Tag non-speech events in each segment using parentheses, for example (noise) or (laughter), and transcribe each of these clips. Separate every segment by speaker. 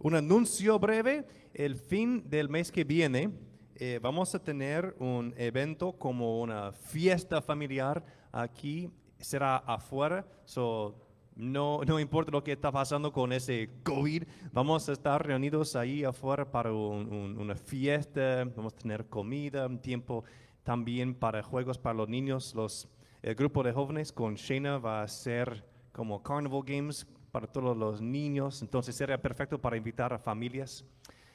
Speaker 1: un anuncio breve. El fin del mes que viene eh, vamos a tener un evento como una fiesta familiar aquí. Será afuera. So, no, no importa lo que está pasando con ese COVID, vamos a estar reunidos ahí afuera para un- un- una fiesta, vamos a tener comida, un tiempo también para juegos para los niños. Los, el grupo de jóvenes con Shayna va a ser como Carnival Games para todos los niños, entonces sería perfecto para invitar a familias.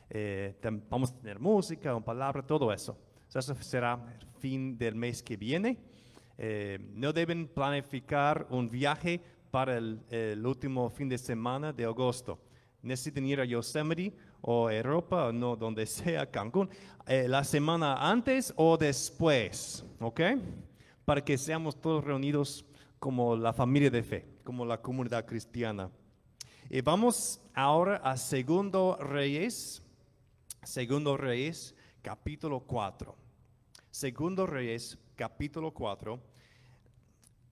Speaker 1: Eh, vamos a tener música, una palabra, todo eso. So, Eso será el fin del mes que viene. Eh, no deben planificar un viaje para el, el último fin de semana de agosto. Necesitan ir a Yosemite o Europa, o no, donde (laughs) sea, Cancún, eh, la semana antes o después, ¿ok? Para que seamos todos reunidos como la familia de fe, como la comunidad cristiana. Y vamos ahora a Segundo Reyes, Segundo Reyes, capítulo 4. Segundo Reyes, capítulo 4.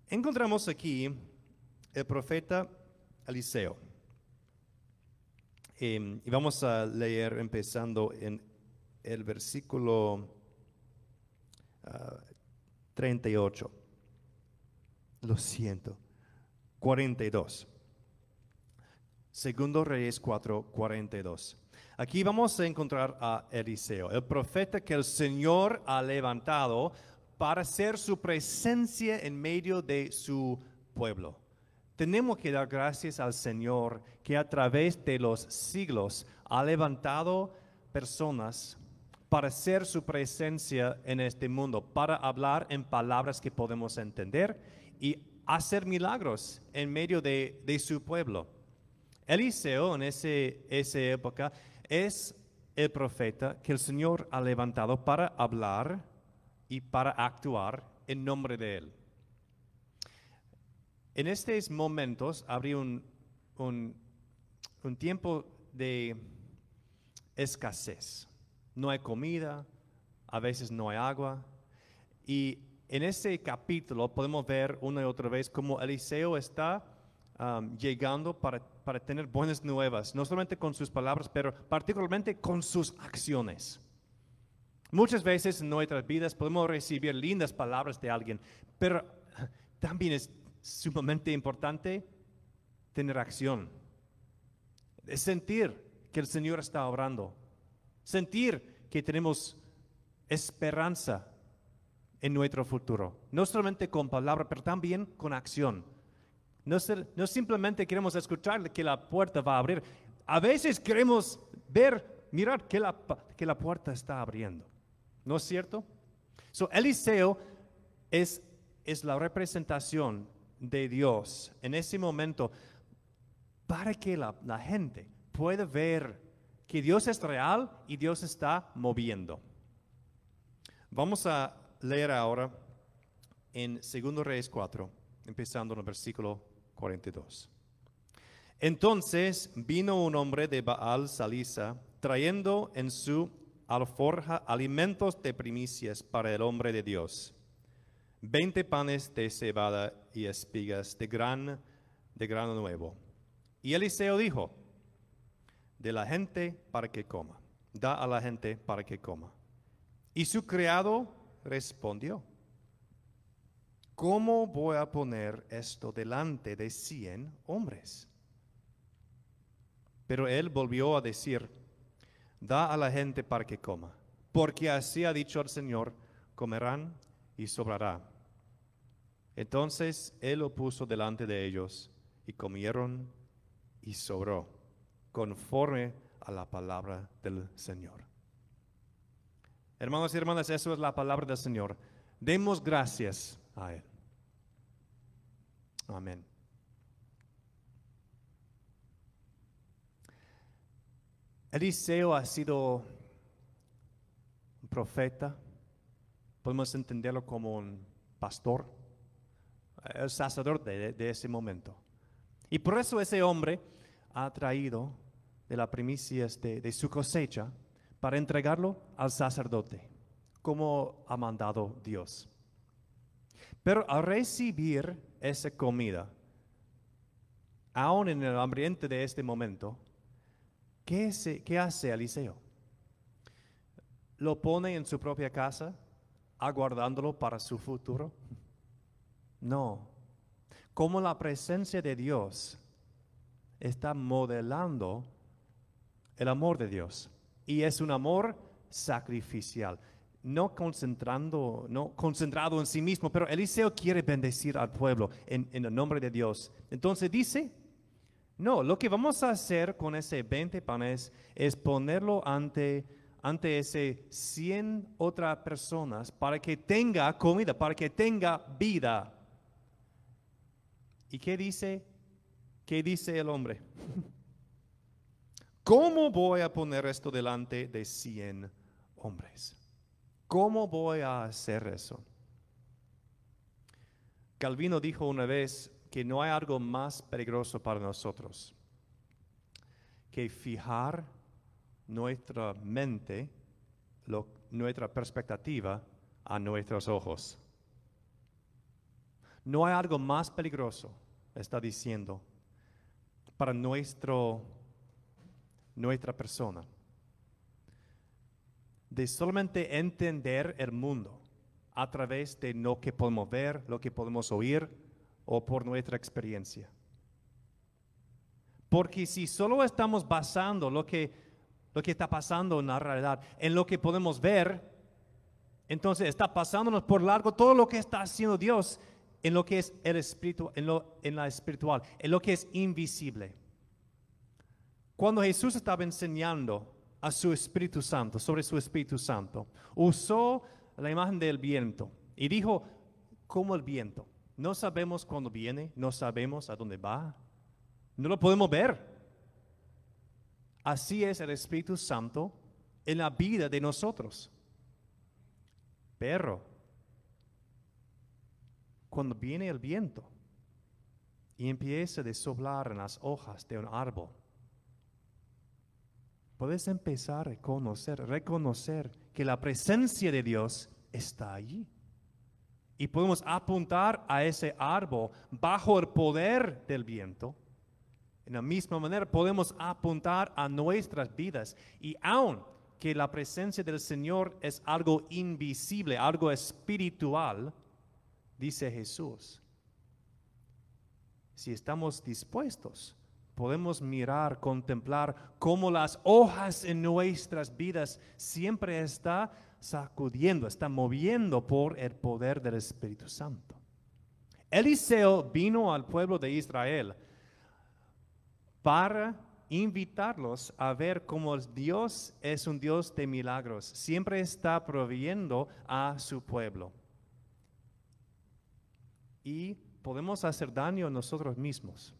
Speaker 1: Encontramos aquí el profeta Eliseo. Eh, y vamos a leer empezando en el versículo ah, 38. Lo siento. 42. Segundo Reyes 4, 42. Aquí vamos a encontrar a Eliseo, el profeta que el Señor ha levantado para hacer su presencia en medio de su pueblo. Tenemos que dar gracias al Señor que a través de los siglos ha levantado personas para hacer su presencia en este mundo, para hablar en palabras que podemos entender y hacer milagros en medio de, de su pueblo. Eliseo en ese, esa época es el profeta que el Señor ha levantado para hablar y para actuar en nombre de Él. En estos momentos habría un, un, un tiempo de escasez. No hay comida, a veces no hay agua. Y en este capítulo podemos ver una y otra vez cómo Eliseo está um, llegando para, para tener buenas nuevas, no solamente con sus palabras, pero particularmente con sus acciones. Muchas veces en nuestras vidas podemos recibir lindas palabras de alguien, pero también es sumamente importante tener acción. Sentir que el Señor está obrando. Sentir que tenemos esperanza en nuestro futuro. No solamente con palabra, pero también con acción. No, no simplemente queremos escuchar que la puerta va a abrir. A veces queremos ver, mirar que la, que la puerta está abriendo. ¿No es cierto? So, Eliseo es, es la representación de Dios en ese momento para que la, la gente pueda ver que Dios es real y Dios está moviendo. Vamos a leer ahora en 2 Reyes 4, empezando en el versículo 42. Entonces vino un hombre de Baal Salisa trayendo en su alforja alimentos de primicias para el hombre de Dios. Veinte panes de cebada y espigas de gran de grano nuevo. Y Eliseo dijo, de la gente para que coma, da a la gente para que coma. Y su criado respondió, ¿cómo voy a poner esto delante de cien hombres? Pero él volvió a decir, da a la gente para que coma, porque así ha dicho el Señor, comerán y sobrará. Entonces él lo puso delante de ellos y comieron y sobró, conforme a la palabra del Señor. Hermanos y hermanas, eso es la palabra del Señor. Demos gracias a Él. Amén. Eliseo ha sido un profeta, podemos entenderlo como un pastor, el sacerdote de, ese momento. Y por eso ese hombre ha traído de las primicias de, de su cosecha para entregarlo al sacerdote, como ha mandado Dios. Pero al recibir esa comida, aún en el ambiente de este momento, ¿qué, ¿qué hace Eliseo? ¿Lo pone en su propia casa, aguardándolo para su futuro? No. Como la presencia de Dios está modelando el amor de Dios. Y es un amor sacrificial, no concentrando, no concentrado en sí mismo, pero Eliseo quiere bendecir al pueblo en, en el nombre de Dios. Entonces dice, no, lo que vamos a hacer con ese 20 panes es ponerlo ante, ante ese 100 otras personas para que tenga comida, para que tenga vida. ¿Y qué dice? ¿Qué dice el hombre? (laughs) ¿Cómo voy a poner esto delante de 100 hombres? ¿Cómo voy a hacer eso? Calvino dijo una vez que no hay algo más peligroso para nosotros que fijar nuestra mente, nuestra perspectiva a nuestros ojos. No hay algo más peligroso, está diciendo, para nuestro nuestra persona. De solamente entender el mundo a través de lo que podemos ver, lo que podemos oír o por nuestra experiencia. Porque si solo estamos basando lo que, lo que está pasando en la realidad en lo que podemos ver, entonces está pasándonos por largo todo lo que está haciendo Dios en lo que es el espíritu, en, lo, en la espiritual, en lo que es invisible. Cuando Jesús estaba enseñando a su Espíritu Santo, sobre su Espíritu Santo, usó la imagen del viento y dijo, como el viento. No sabemos cuándo viene, no sabemos a dónde va, no lo podemos ver. Así es el Espíritu Santo en la vida de nosotros. Pero, cuando viene el viento y empieza a soplar en las hojas de un árbol, puedes empezar a conocer, reconocer que la presencia de Dios está allí. Y podemos apuntar a ese árbol bajo el poder del viento. En la misma manera podemos apuntar a nuestras vidas. Y aun que la presencia del Señor es algo invisible, algo espiritual, dice Jesús. Si estamos dispuestos podemos mirar, contemplar cómo las hojas en nuestras vidas siempre está sacudiendo, está moviendo por el poder del Espíritu Santo. Eliseo vino al pueblo de Israel para invitarlos a ver cómo Dios es un Dios de milagros, siempre está proveyendo a su pueblo. Y podemos hacer daño a nosotros mismos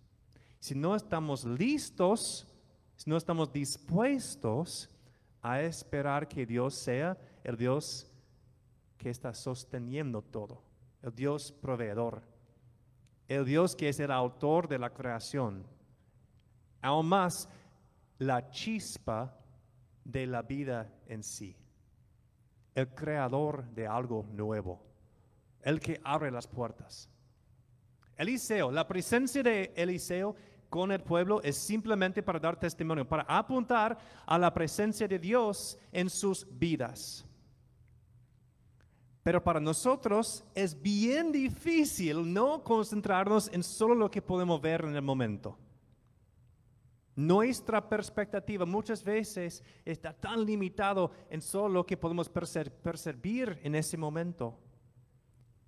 Speaker 1: si no estamos listos, si no estamos dispuestos a esperar que Dios sea el Dios que está sosteniendo todo, el Dios proveedor, el Dios que es el autor de la creación, aún más la chispa de la vida en sí, el creador de algo nuevo, el que abre las puertas. Eliseo, la presencia de Eliseo con el pueblo es simplemente para dar testimonio, para apuntar a la presencia de Dios en sus vidas. Pero para nosotros es bien difícil no concentrarnos en solo lo que podemos ver en el momento. Nuestra perspectiva muchas veces está tan limitado en solo lo que podemos percibir en ese momento.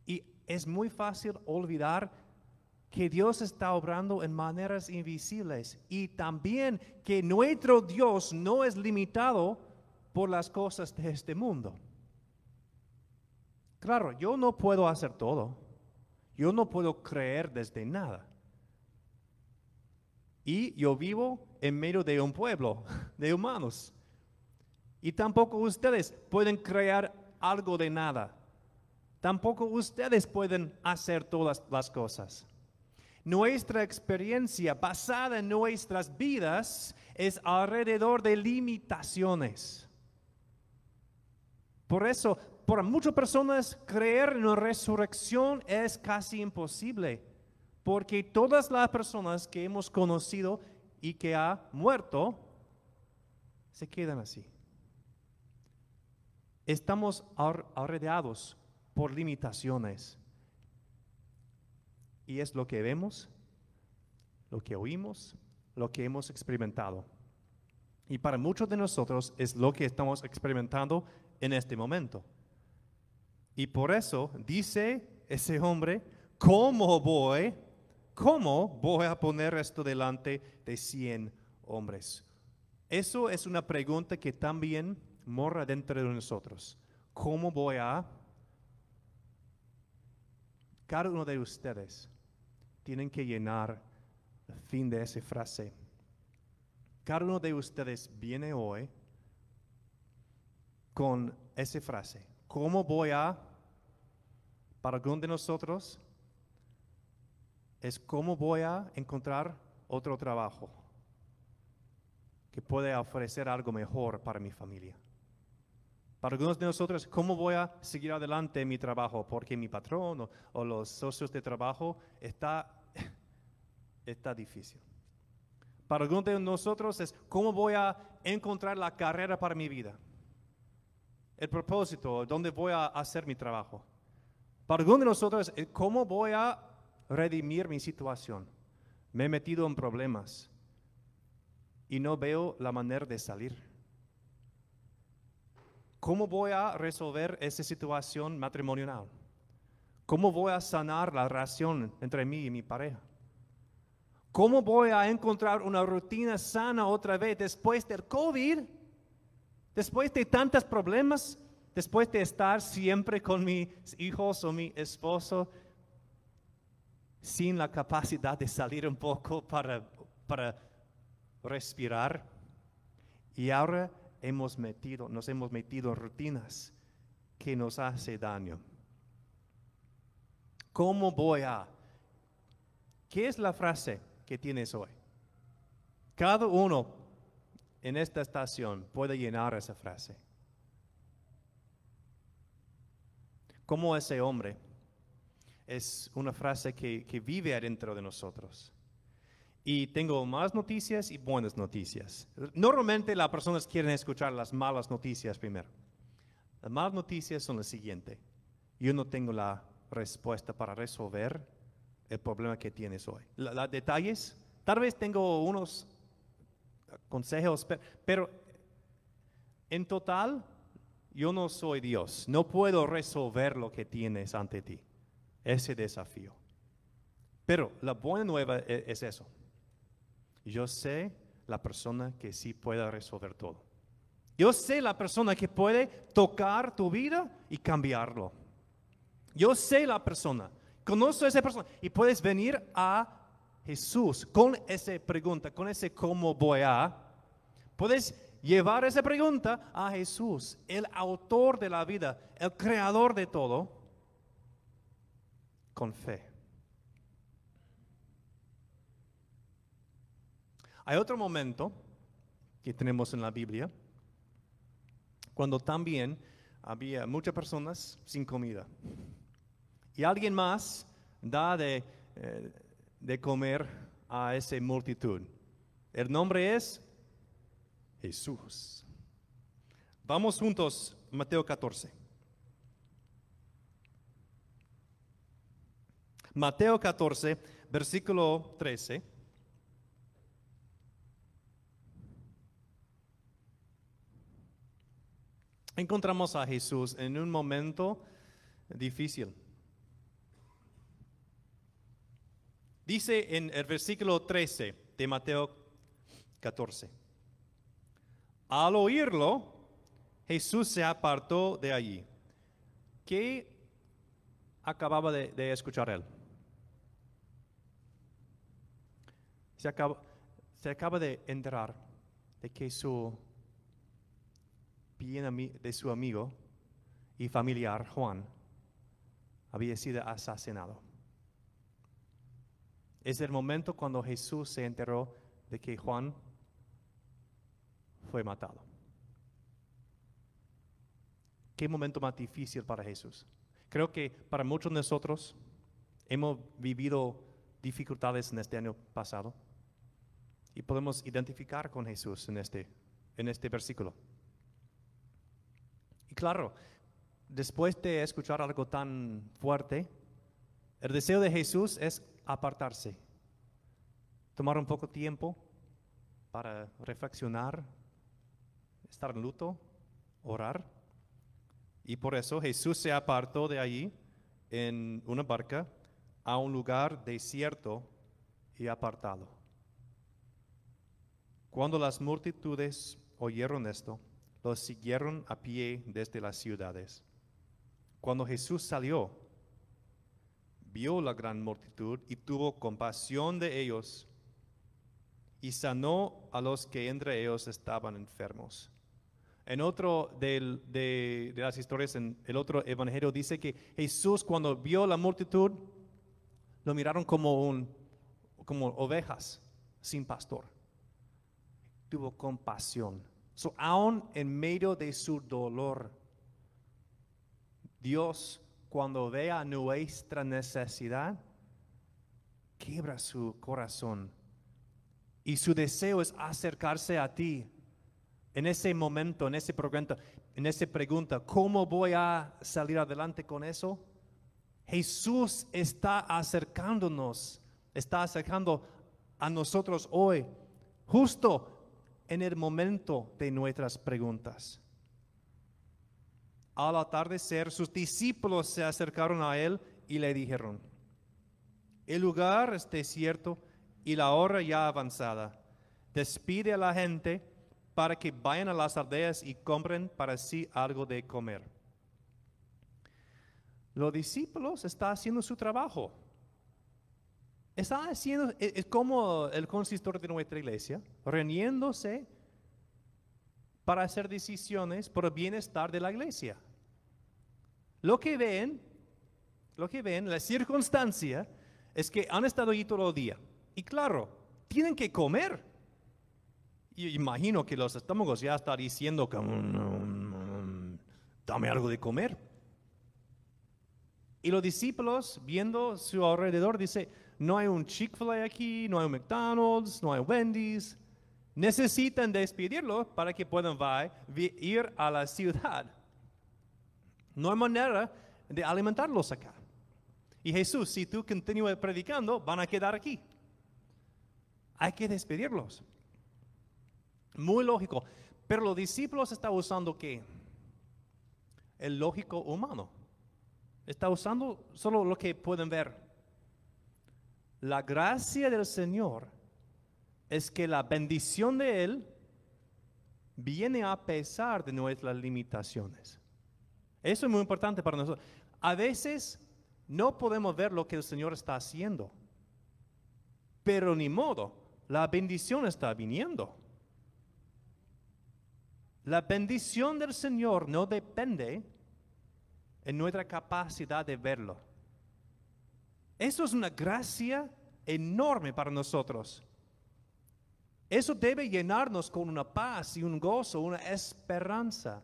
Speaker 1: Y es muy fácil olvidar que Dios está obrando en maneras invisibles y también que nuestro Dios no es limitado por las cosas de este mundo. Claro, yo no puedo hacer todo. Yo no puedo creer desde nada. Y yo vivo en medio de un pueblo de humanos. Y tampoco ustedes pueden crear algo de nada. Tampoco ustedes pueden hacer todas las cosas. Nuestra experiencia basada en nuestras vidas es alrededor de limitaciones. Por eso, para muchas personas, creer en la resurrección es casi imposible, porque todas las personas que hemos conocido y que han muerto se quedan así. Estamos rodeados por limitaciones. Y es lo que vemos, lo que oímos, lo que hemos experimentado. Y para muchos de nosotros es lo que estamos experimentando en este momento. Y por eso dice ese hombre, ¿cómo voy? ¿Cómo voy a poner esto delante de 100 hombres? Eso es una pregunta que también mora dentro de nosotros. ¿Cómo voy a... Cada uno de ustedes tienen que llenar el fin de esa frase. Cada uno de ustedes viene hoy con esa frase. ¿Cómo voy a... Para algunos de nosotros es cómo voy a encontrar otro trabajo que pueda ofrecer algo mejor para mi familia. Para algunos de nosotros, ¿cómo voy a seguir adelante en mi trabajo? Porque mi patrón o, los socios de trabajo está, (laughs) está difícil. Para algunos de nosotros es, ¿cómo voy a encontrar la carrera para mi vida? El propósito, ¿dónde voy a hacer mi trabajo? Para algunos de nosotros es, ¿cómo voy a redimir mi situación? Me he metido en problemas y no veo la manera de salir. ¿Cómo voy a resolver esa situación matrimonial? ¿Cómo voy a sanar la relación entre mí y mi pareja? ¿Cómo voy a encontrar una rutina sana otra vez después del COVID? Después de tantos problemas, después de estar siempre con mis hijos o mi esposo, sin la capacidad de salir un poco para, para respirar. Y ahora hemos metido, nos hemos metido en rutinas que nos hace daño. ¿Cómo voy a? ¿Qué es la frase que tienes hoy? Cada uno en esta estación puede llenar esa frase. Como ese hombre es una frase que, que vive adentro de nosotros. Y tengo más noticias y buenas noticias. Normalmente las personas quieren escuchar las malas noticias primero. Las malas noticias son las siguientes. Yo no tengo la respuesta para resolver el problema que tienes hoy. Los detalles, tal vez tengo unos consejos, pero en total yo no soy Dios. No puedo resolver lo que tienes ante ti. Ese desafío. Pero la buena nueva e-, es eso yo sé la persona que sí puede resolver todo. Yo sé la persona que puede tocar tu vida y cambiarlo. Yo sé la persona, conozco a esa persona y puedes venir a Jesús con esa pregunta, con ese cómo voy a. Puedes llevar esa pregunta a Jesús, el autor de la vida, el creador de todo, con fe. Hay otro momento que tenemos en la Biblia, cuando también había muchas personas sin comida. Y alguien más da de, eh, de comer a esa multitud. El nombre es Jesús. Vamos juntos, Mateo 14. Mateo 14, versículo 13. Encontramos a Jesús en un momento difícil. Dice en el versículo 13 de Mateo 14, al oírlo, Jesús se apartó de allí. ¿Qué acababa de, escuchar él? Se acaba, se acaba de enterar de que su de su amigo y familiar Juan había sido asesinado. Es el momento cuando Jesús se enteró de que Juan fue matado. Qué momento más difícil para Jesús. Creo que para muchos de nosotros hemos vivido dificultades en este año pasado y podemos identificar con Jesús en este en este versículo. Claro, después de escuchar algo tan fuerte, el deseo de Jesús es apartarse, tomar un poco de tiempo para reflexionar, estar en luto, orar. Y por eso Jesús se apartó de allí en una barca a un lugar desierto y apartado. Cuando las multitudes oyeron esto, los siguieron a pie desde las ciudades. Cuando Jesús salió, vio la gran multitud y tuvo compasión de ellos y sanó a los que entre ellos estaban enfermos. En otro de, de, las historias, en el otro evangelio dice que Jesús cuando vio la multitud, lo miraron como, un, como ovejas sin pastor. Tuvo compasión. So, aún en medio de su dolor, Dios cuando vea nuestra necesidad, quiebra su corazón. Y su deseo es acercarse a ti en ese momento, en ese pregunta, en esa pregunta, ¿cómo voy a salir adelante con eso? Jesús está acercándonos, está acercando a nosotros hoy, justo en el momento de nuestras preguntas. Al atardecer, sus discípulos se acercaron a él y le dijeron, el lugar es desierto y la hora ya avanzada. Despide a la gente para que vayan a las aldeas y compren para sí algo de comer. Los discípulos están haciendo su trabajo. Están haciendo, e, es como el consistor de nuestra iglesia, reuniéndose para hacer decisiones por el bienestar de la iglesia. Lo que ven, lo que ven, la circunstancia es que han estado allí todo el día. Y claro, tienen que comer. Y imagino que los estómagos ya están diciendo que mm, dame algo de comer. Y los discípulos, viendo su alrededor, dice, no hay un Chick-fil-A aquí, no hay un McDonald's, no hay Wendy's. Necesitan despedirlo para que puedan ir a la ciudad. No hay manera de alimentarlos acá. Y Jesús, si tú continúas predicando, van a quedar aquí. Hay que despedirlos. Muy lógico. Pero los discípulos están usando qué? El lógico humano. Está usando solo lo que pueden ver. La gracia del Señor es que la bendición de Él viene a pesar de nuestras limitaciones. Eso es muy importante para nosotros. A veces no podemos ver lo que el Señor está haciendo, pero ni modo, la bendición está viniendo. La bendición del Señor no depende en nuestra capacidad de verlo. Eso es una gracia enorme para nosotros. Eso debe llenarnos con una paz y un gozo, una esperanza.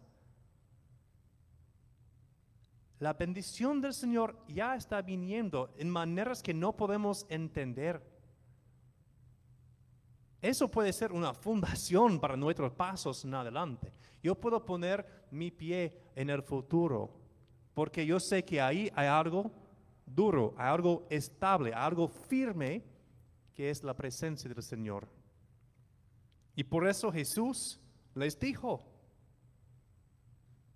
Speaker 1: La bendición del Señor ya está viniendo en maneras que no podemos entender. Eso puede ser una fundación para nuestros pasos en adelante. Yo puedo poner mi pie en el futuro porque yo sé que ahí hay algo duro, hay algo estable, algo firme que es la presencia del Señor. Y por eso Jesús les dijo,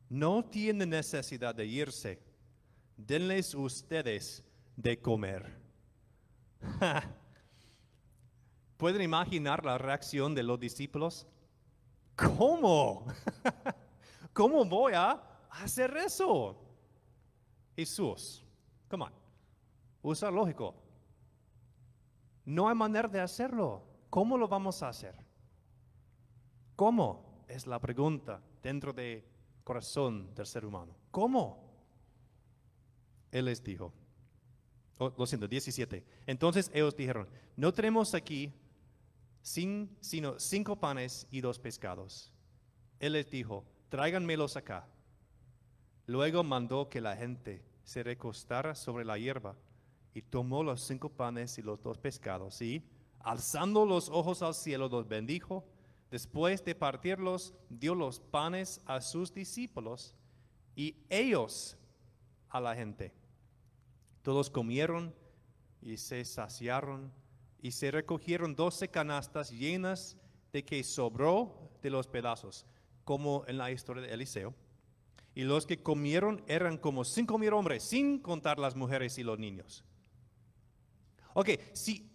Speaker 1: no tienen necesidad de irse. Denles ustedes de comer. (laughs) ¿Pueden imaginar la reacción de los discípulos? ¿Cómo? (laughs) ¿Cómo voy a hacer eso? Jesús, come on, usa lógico. No hay manera de hacerlo. ¿Cómo lo vamos a hacer? ¿Cómo? Es la pregunta dentro de corazón del ser humano. ¿Cómo? Él les dijo, oh, lo siento, 17. Entonces ellos dijeron, no tenemos aquí sin, sino cinco panes y dos pescados. Él les dijo, tráiganmelos acá. Luego mandó que la gente se recostara sobre la hierba y tomó los cinco panes y los dos pescados y, alzando los ojos al cielo, los bendijo Después de partirlos, dio los panes a sus discípulos y ellos a la gente. Todos comieron y se saciaron y se recogieron doce canastas llenas de que sobró de los pedazos, como en la historia de Eliseo. Y los que comieron eran como cinco mil hombres, sin contar las mujeres y los niños. Ok, si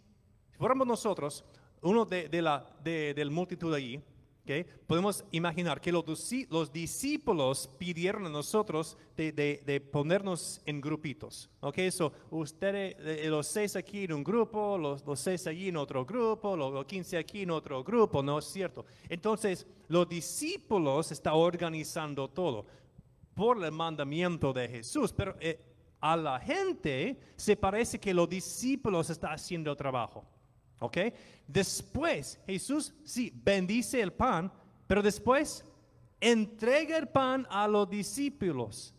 Speaker 1: fuéramos nosotros, uno de, la de, del multitud allí, okay, podemos imaginar que los, los, discípulos pidieron a nosotros de, de, ponernos en grupitos. Ok, eso, ustedes, eh, los seis aquí en un grupo, los, seis allí en otro grupo, los quince aquí en otro grupo, ¿no es cierto? Entonces, los discípulos están organizando todo por el mandamiento de Jesús, pero eh, a la gente se parece que los discípulos están haciendo trabajo. ¿Ok? Después Jesús sí bendice el pan, pero después entrega el pan a los discípulos.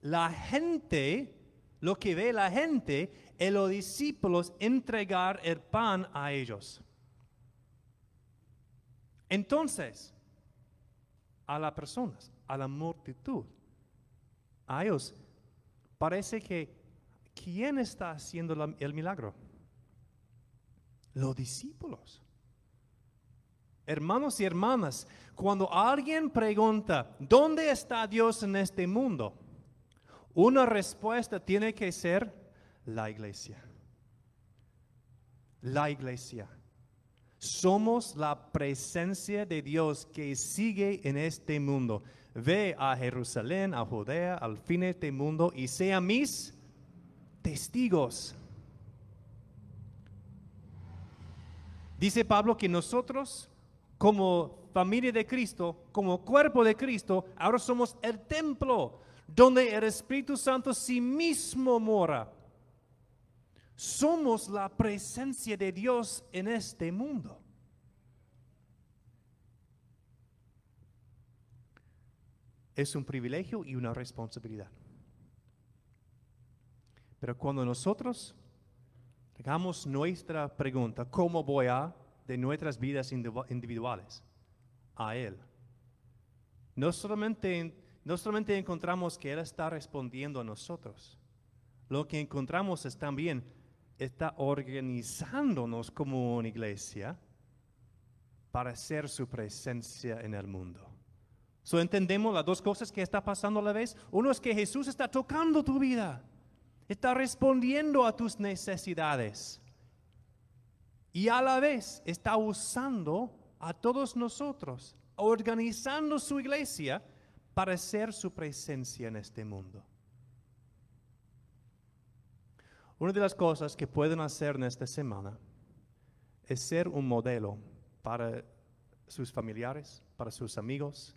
Speaker 1: La gente, lo que ve la gente, es los discípulos entregar el pan a ellos. Entonces, a las personas, a la multitud, a ellos, parece que ¿quién está haciendo el milagro? Los discípulos. Hermanos y hermanas, cuando alguien pregunta, ¿dónde está Dios en este mundo? Una respuesta tiene que ser la iglesia. La iglesia. Somos la presencia de Dios que sigue en este mundo. Ve a Jerusalén, a Judea, al fin de este mundo y sea mis testigos. Dice Pablo que nosotros, como familia de Cristo, como cuerpo de Cristo, ahora somos el templo donde el Espíritu Santo sí mismo mora. Somos la presencia de Dios en este mundo. Es un privilegio y una responsabilidad. Pero cuando nosotros Hagamos nuestra pregunta, ¿cómo voy a de nuestras vidas individuales a Él? No solamente, no solamente encontramos que Él está respondiendo a nosotros, lo que encontramos es también, está organizándonos como una iglesia para hacer su presencia en el mundo. So, entendemos las dos cosas que está pasando a la vez. Uno es que Jesús está tocando tu vida está respondiendo a tus necesidades y a la vez está usando a todos nosotros, organizando su iglesia para ser su presencia en este mundo. Una de las cosas que pueden hacer en esta semana es ser un modelo para sus familiares, para sus amigos,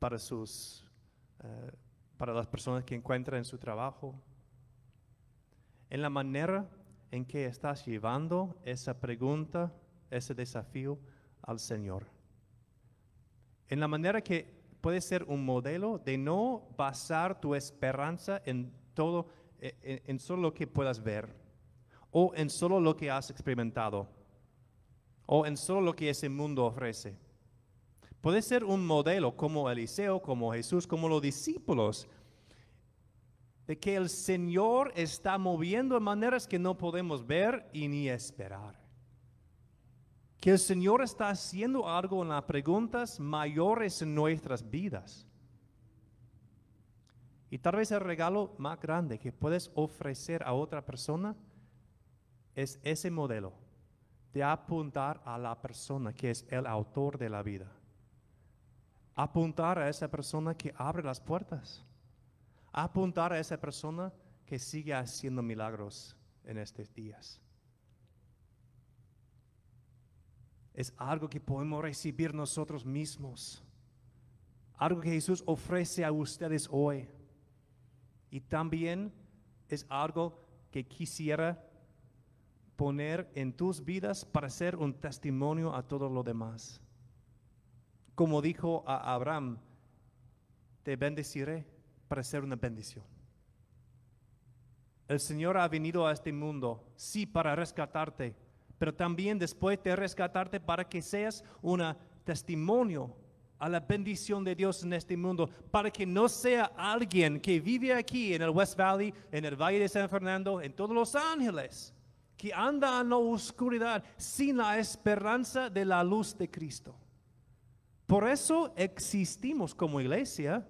Speaker 1: para, sus, eh, para las personas que encuentran en su trabajo, en la manera en que estás llevando esa pregunta, ese desafío al Señor. En la manera que puede ser un modelo de no basar tu esperanza en todo, en, en solo lo que puedas ver, o en solo lo que has experimentado, o en solo lo que ese mundo ofrece. Puede ser un modelo como Eliseo, como Jesús, como los discípulos, de que el Señor está moviendo de maneras que no podemos ver y ni esperar. Que el Señor está haciendo algo en las preguntas mayores en nuestras vidas. Y tal vez el regalo más grande que puedes ofrecer a otra persona es ese modelo de apuntar a la persona que es el autor de la vida. Apuntar a esa persona que abre las puertas apuntar a esa persona que sigue haciendo milagros en estos días. Es algo que podemos recibir nosotros mismos. Algo que Jesús ofrece a ustedes hoy. Y también es algo que quisiera poner en tus vidas para ser un testimonio a todo lo demás. Como dijo a Abraham, te bendeciré para ser una bendición. El Señor ha venido a este mundo, sí, para rescatarte, pero también después de rescatarte para que seas una testimonio a la bendición de Dios en este mundo, para que no sea alguien que vive aquí en el West Valley, en el Valle de San Fernando, en todos los ángeles, que anda en la oscuridad sin la esperanza de la luz de Cristo. Por eso existimos como iglesia,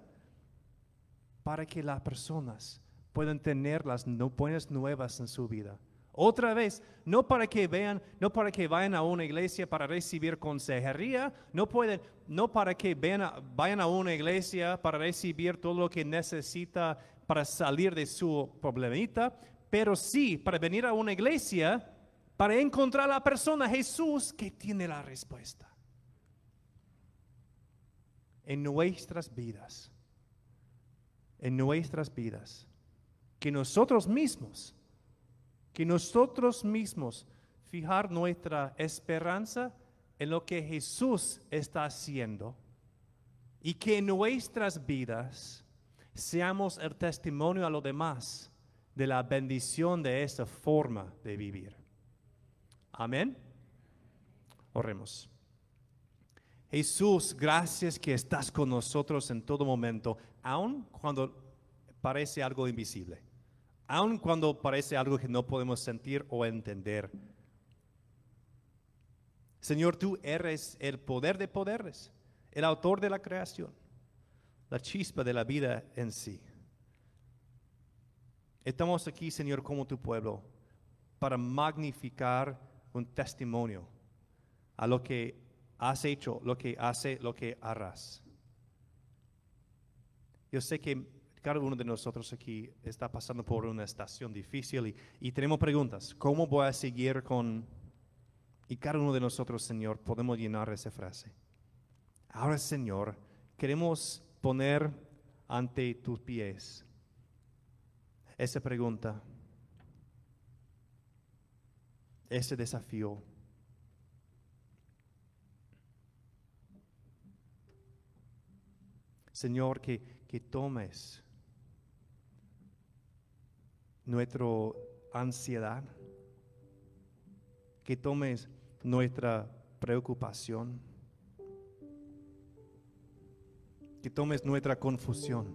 Speaker 1: para que las personas puedan tener las buenas nuevas en su vida. Otra vez, no para que vean, no para que vayan a una iglesia para recibir consejería, no pueden, no para que vayan a una iglesia para recibir todo lo que necesita para salir de su problemita, pero sí para venir a una iglesia para encontrar a la persona Jesús que tiene la respuesta. En nuestras vidas, en nuestras vidas, que nosotros mismos que nosotros mismos fijar nuestra esperanza en lo que Jesús está haciendo y que en nuestras vidas seamos el testimonio a los demás de la bendición de esa forma de vivir. Amén. Oremos. Jesús, gracias que estás con nosotros en todo momento, aun cuando parece algo invisible aun cuando parece algo que no podemos sentir o entender. Señor, tú eres el poder de poderes, el autor de la creación, la chispa de la vida en sí. Estamos aquí, Señor, como tu pueblo, para magnificar un testimonio a lo que has hecho, lo que hace, lo que harás. Yo sé que cada uno de nosotros aquí está pasando por una estación difícil y, tenemos preguntas. ¿Cómo voy a seguir con... Y cada uno de nosotros, Señor, podemos llenar esa frase. Ahora, Señor, queremos poner ante tus pies esa pregunta, ese desafío. Señor, que, que tomes nuestra ansiedad, que tomes nuestra preocupación, que tomes nuestra confusión.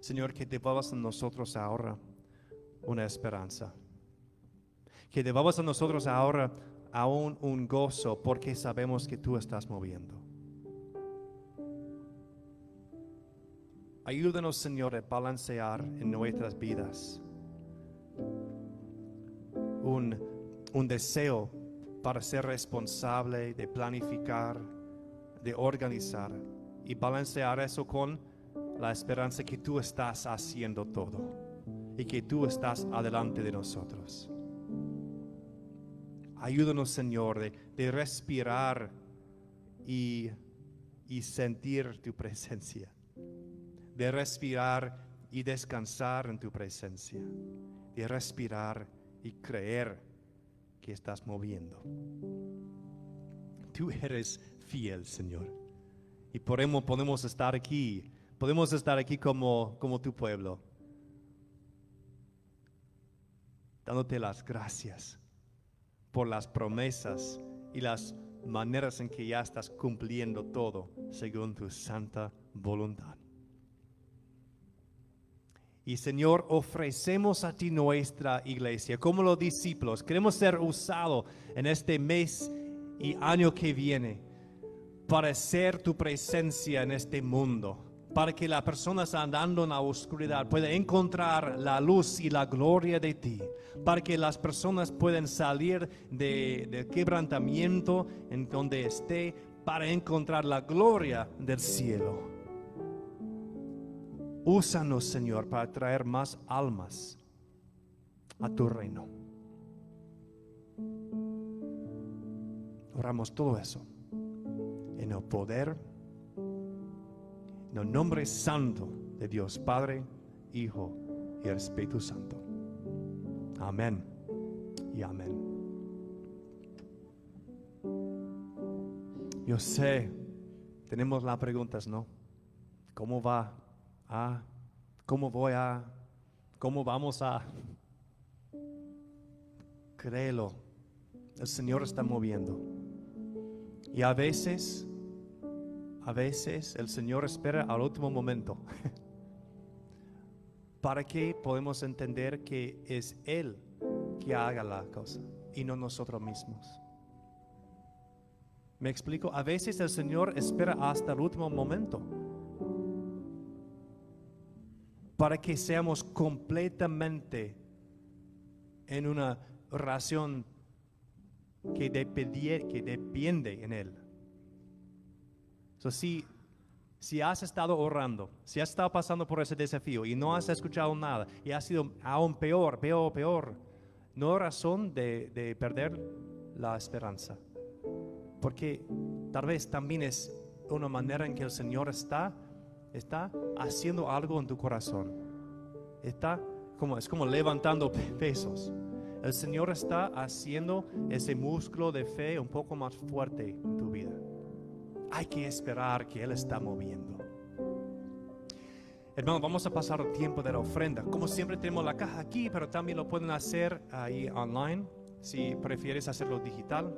Speaker 1: Señor, que devuelvas a nosotros ahora una esperanza. Que devuelvas a nosotros ahora aún un gozo porque sabemos que tú estás moviendo. Ayúdanos, Señor, a balancear en nuestras vidas un, un deseo para ser responsable, de planificar, de organizar y balancear eso con la esperanza que tú estás haciendo todo y que tú estás adelante de nosotros. Ayúdanos, Señor, de, respirar y, y sentir tu presencia de respirar y descansar en tu presencia, de respirar y creer que estás moviendo. Tú eres fiel, Señor. Y podemos, podemos estar aquí, podemos estar aquí como, como tu pueblo, dándote las gracias por las promesas y las maneras en que ya estás cumpliendo todo según tu santa voluntad. Y Señor, ofrecemos a ti nuestra iglesia como los discípulos. Queremos ser usados en este mes y año que viene para ser tu presencia en este mundo. Para que las personas andando en la oscuridad puedan encontrar la luz y la gloria de ti. Para que las personas puedan salir del de quebrantamiento en donde esté para encontrar la gloria del cielo. Úsanos, Señor, para traer más almas a tu reino. Oramos todo eso en el poder, en el nombre santo de Dios Padre, Hijo y Espíritu Santo. Amén y amén. Yo sé, tenemos las preguntas, ¿no? ¿Cómo va Ah, ¿cómo voy a, cómo vamos a? créelo. El Señor está moviendo. Y a veces, a veces el Señor espera al último momento. (laughs) para que podemos entender que es Él que haga la cosa y no nosotros mismos. ¿Me explico? A veces el Señor espera hasta el último momento para que seamos completamente en una relación que, que depende en Él. So, si, si has estado orando, si has estado pasando por ese desafío y no has escuchado nada y ha sido aún peor, peor, peor, no razón de, de perder la esperanza. Porque tal vez también es una manera en que el Señor está, está haciendo algo en tu corazón. Está como, es como levantando pesos. El Señor está haciendo ese músculo de fe un poco más fuerte en tu vida. Hay que esperar que Él está moviendo. Hermano, vamos a pasar el tiempo de la ofrenda. Como siempre tenemos la caja aquí, pero también lo pueden hacer ahí online, si prefieres hacerlo digital.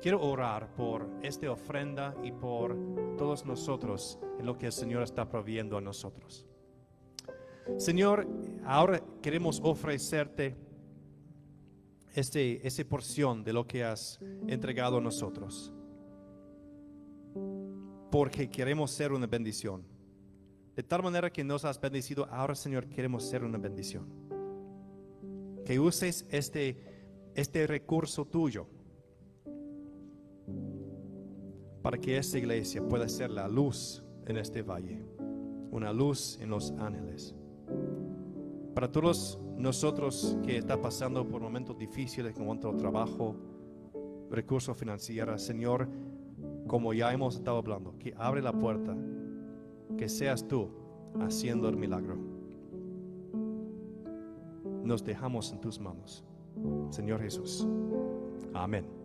Speaker 1: Quiero orar por esta ofrenda y por todos nosotros en lo que el Señor está proviendo a nosotros. Señor, ahora queremos ofrecerte este, esa porción de lo que has entregado a nosotros. Porque queremos ser una bendición. De tal manera que nos has bendecido, ahora Señor queremos ser una bendición. Que uses este, este recurso tuyo para que esta iglesia pueda ser la luz en este valle, una luz en los ángeles. Para todos nosotros que está pasando por momentos difíciles en cuanto al trabajo, recursos financieros, Señor, como ya hemos estado hablando, que abre la puerta, que seas tú haciendo el milagro. Nos dejamos en tus manos, Señor Jesús. Amén.